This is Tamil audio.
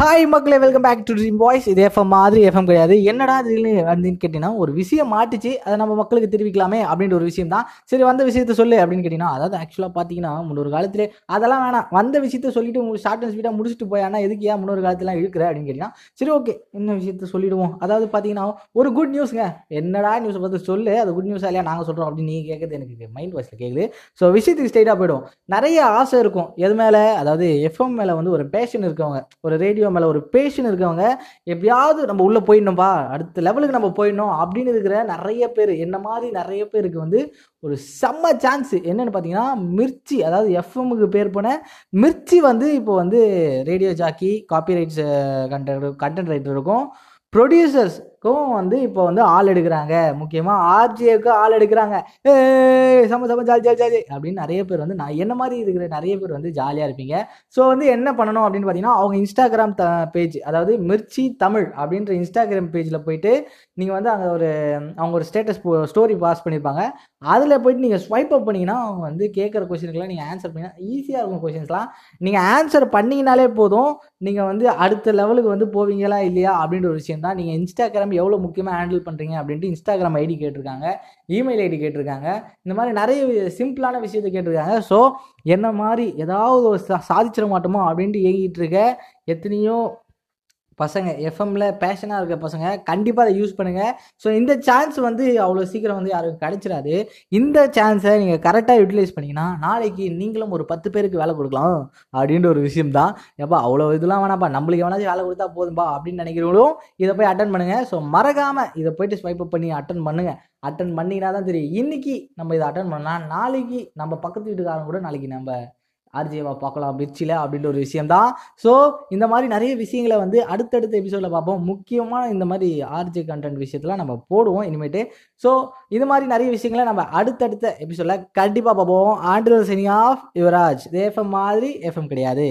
ஹாய் மக்களே welcome back to Dream Boys இது எஃப்எம் மாதிரி எஃப்எம் கிடையாது. என்னடா இதுன்னு அப்படின்னு கேட்டிங்கன்னா ஒரு விஷயம் மாட்டுச்சு. அதை நம்ம மக்களுக்கு தெரிவிக்கலாமே அப்படின்ற ஒரு விஷயம் தான் சரி வந்த விஷயத்த சொல்லு அப்படின்னு கேட்டிங்கன்னா அதாவது ஆக்சுவலாக பார்த்தீங்கன்னா முன்னொரு காலத்திலே அதெல்லாம் வேணாம். வந்த விஷயத்த சொல்லிட்டு உங்களுக்கு ஷார்ட் அண்ட் ஸ்பீட்டாக முடிச்சுட்டு போயானா எதுக்கு ஏன் முன்னொரு காலத்துலாம் இருக்கிற அப்படின்னு கேட்டிங்கன்னா சரி ஓகே என்ன விஷயத்த சொல்லிடுவோம். அதாவது பார்த்தீங்கன்னா ஒரு குட் நியூஸ்ங்க என்னடா நியூஸை பார்த்து சொல்லு. அது குட் நியூஸ் இல்லையா? நாங்கள் சொல்கிறோம் அப்படின்னு நீங்கள் கேட்குறது எனக்கு மைண்ட் வாய்ஸில் கேட்குது ஸோ விஷயத்துக்கு ஸ்ட்ரைட்டாக போயிடும் நிறைய ஆசை இருக்கும். எது மேலே? அதாவது எஃப்எம் மேலே வந்து ஒரு பேஷன் இருக்கவங்க. ஒரு ரேடியோ மேலே ஒரு பேஷன் இருக்கவங்க எப்படியாவது நம்ம உள்ளே போயிடணும்பா அடுத்த லெவலுக்கு நம்ம போயிடணும் அப்படின்னு இருக்கிற நிறைய பேர் என்ன மாதிரி நிறைய பேருக்கு வந்து ஒரு செம்ம சான்ஸ் என்னென்னு பார்த்தீங்கன்னா மிர்ச்சி அதாவது எஃப்எம்முக்கு பேர் போன மிர்ச்சி வந்து இப்போ வந்து radio jockey copy copyrights content content producers so வந்து இப்போ வந்து ஆள் எடுக்கிறாங்க. முக்கியமாக ஆர்ஜேக்கு ஆள் எடுக்கிறாங்க. சம சம ஜாலி ஜாலி ஜாலி அப்படின்னு நிறைய பேர் வந்து நான் என்ன மாதிரி இருக்கிற நிறைய பேர் வந்து ஜாலியாக இருப்பீங்க. ஸோ வந்து என்ன பண்ணணும் அப்படின்னு பார்த்தீங்கன்னா அவங்க இன்ஸ்டாகிராம் த பேஜ் அதாவது மிர்ச்சி தமிழ் அப்படின்ற இன்ஸ்டாகிராம் பேஜில் போயிட்டு நீங்கள் வந்து அங்கே ஒரு அவங்க ஒரு ஸ்டேட்டஸ் ஸ்டோரி பாஸ் பண்ணியிருப்பாங்க அதில் போயிட்டு நீங்கள் ஸ்வைப் அப் பண்ணிங்கன்னா அவங்க வந்து கேட்குற கொஷினுக்குலாம் நீங்கள் ஆன்சர் பண்ணிங்கன்னா ஈஸியாக இருக்கும் கொஷின்ஸ்லாம் நீங்கள் ஆன்சர் பண்ணிங்கனாலே போதும் நீங்கள் வந்து அடுத்த லெவலுக்கு வந்து போவீங்களா இல்லையா அப்படின்ற ஒரு விஷயம் தான். நீங்கள் இன்ஸ்டாகிராம் எவ்வளோ முக்கியமாக ஹேண்டில் பண்ணுறீங்க அப்படின்ட்டு இன்ஸ்டாகிராம் ஐடி கேட்டிருக்காங்க இமெயில் ஐடி கேட்டிருக்காங்க. இந்த மாதிரி நிறைய சிம்பிளான விஷயத்தை கேட்டிருக்காங்க. ஸோ என்ன மாதிரி ஏதாவது ஒரு சா சாதிச்சிட மாட்டோமோ அப்படின்ட்டு ஏங்கிட்டு இருக்க எத்தனையோ பசங்க எஃப்எம்ல பேஷனாக இருக்க பசங்க கண்டிப்பாக அதை யூஸ் பண்ணுங்கள் ஸோ இந்த சான்ஸ் வந்து அவ்வளோ சீக்கிரம் வந்து யாருக்கும் கிடைச்சிடாது இந்த சான்ஸை நீங்கள் கரெக்டாக யூட்டிலைஸ் பண்ணிங்கன்னா நாளைக்கு நீங்களும் ஒரு பத்து பேருக்கு வேலை கொடுக்கலாம் அப்படின்ற ஒரு விஷயம் தான் எப்பா அவ்வளோ இதெல்லாம் வேணாப்பா நம்மளுக்கு எவனாச்சும் வேலை கொடுத்தா போதும்பா அப்படின்னு நினைக்கிறவங்களும் இதை போய் அட்டன் பண்ணுங்கள் ஸோ மறக்காமல் இதை போயிட்டு ஸ்வைப் அப் பண்ணி அட்டன் பண்ணுங்கள் அட்டன் பண்ணிங்கன்னா தான் தெரியும். இன்றைக்கி நம்ம இதை அட்டன் பண்ணலாம். நாளைக்கு நம்ம பக்கத்து வீட்டுக்காரங்க கூட நாளைக்கு நம்ம ஆர்ஜேவா பார்க்கலாம் மிர்ச்சியில் அப்படின்ற ஒரு விஷயம் தான் ஸோ இந்த மாதிரி நிறைய விஷயங்களை வந்து அடுத்தடுத்த எபிசோடில் பார்ப்போம். முக்கியமாக இந்த மாதிரி ஆர்ஜே கண்டென்ட் விஷயத்தெலாம் நம்ம போடுவோம் இனிமேட்டு. ஸோ இது மாதிரி நிறைய விஷயங்களை நம்ம அடுத்தடுத்த எபிசோடில் கண்டிப்பாக பார்ப்போம். ஆண்டில் சனி ஆஃப் யுவராஜ். இது எஃப்எம் மாதிரி எஃப்எம் கிடையாது.